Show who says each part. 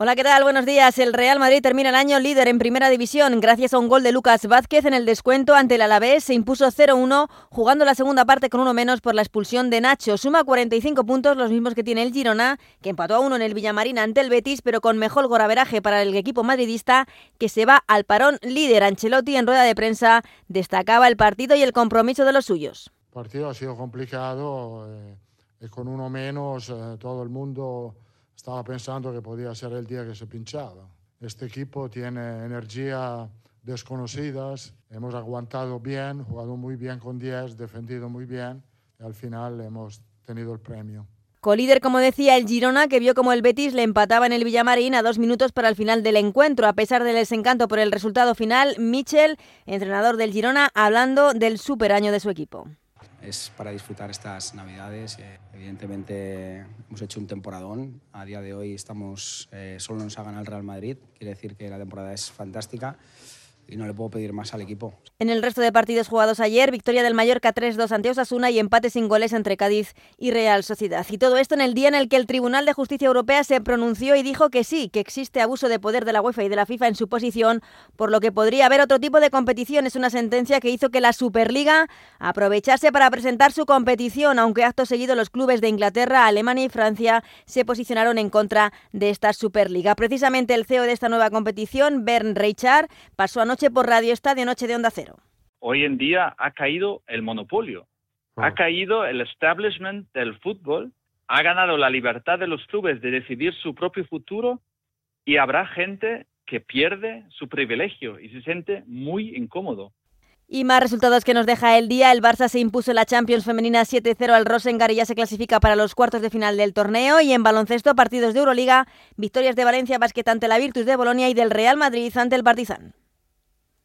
Speaker 1: Hola, ¿qué tal? Buenos días. El Real Madrid termina el año líder en Primera División gracias a un gol de Lucas Vázquez en el descuento ante el Alavés. Se impuso 0-1 jugando la segunda parte con uno menos por la expulsión de Nacho. Suma 45 puntos, los mismos que tiene el Girona, que empató a uno en el Villamarín ante el Betis, pero con mejor goraveraje para el equipo madridista que se va al parón líder. Ancelotti en rueda de prensa destacaba el partido y el compromiso de los suyos.
Speaker 2: El partido ha sido complicado eh, con uno menos eh, todo el mundo estaba pensando que podía ser el día que se pinchaba. Este equipo tiene energía desconocidas, hemos aguantado bien, jugado muy bien con 10, defendido muy bien y al final hemos tenido el premio.
Speaker 1: Colíder, como decía, el Girona, que vio como el Betis le empataba en el Villamarín a dos minutos para el final del encuentro. A pesar del desencanto por el resultado final, Michel, entrenador del Girona, hablando del super año de su equipo
Speaker 3: es para disfrutar estas navidades. Eh, evidentemente hemos hecho un temporadón. A día de hoy estamos, eh, solo nos ha ganado el Real Madrid. Quiere decir que la temporada es fantástica y no le puedo pedir más al equipo.
Speaker 1: En el resto de partidos jugados ayer, victoria del Mallorca 3-2 ante Osasuna y empate sin goles entre Cádiz y Real Sociedad. Y todo esto en el día en el que el Tribunal de Justicia Europea se pronunció y dijo que sí, que existe abuso de poder de la UEFA y de la FIFA en su posición, por lo que podría haber otro tipo de competición. Es una sentencia que hizo que la Superliga aprovechase para presentar su competición, aunque acto seguido los clubes de Inglaterra, Alemania y Francia se posicionaron en contra de esta Superliga. Precisamente el CEO de esta nueva competición, Bern Reichard, pasó anoche por Radio Estadio, Noche de Onda Cero.
Speaker 4: Hoy en día ha caído el monopolio, ha ah. caído el establishment del fútbol, ha ganado la libertad de los clubes de decidir su propio futuro y habrá gente que pierde su privilegio y se siente muy incómodo.
Speaker 1: Y más resultados que nos deja el día. El Barça se impuso en la Champions femenina 7-0 al Rosengar y ya se clasifica para los cuartos de final del torneo. Y en baloncesto, partidos de Euroliga, victorias de Valencia Basket ante la Virtus de Bolonia y del Real Madrid ante el Partizan.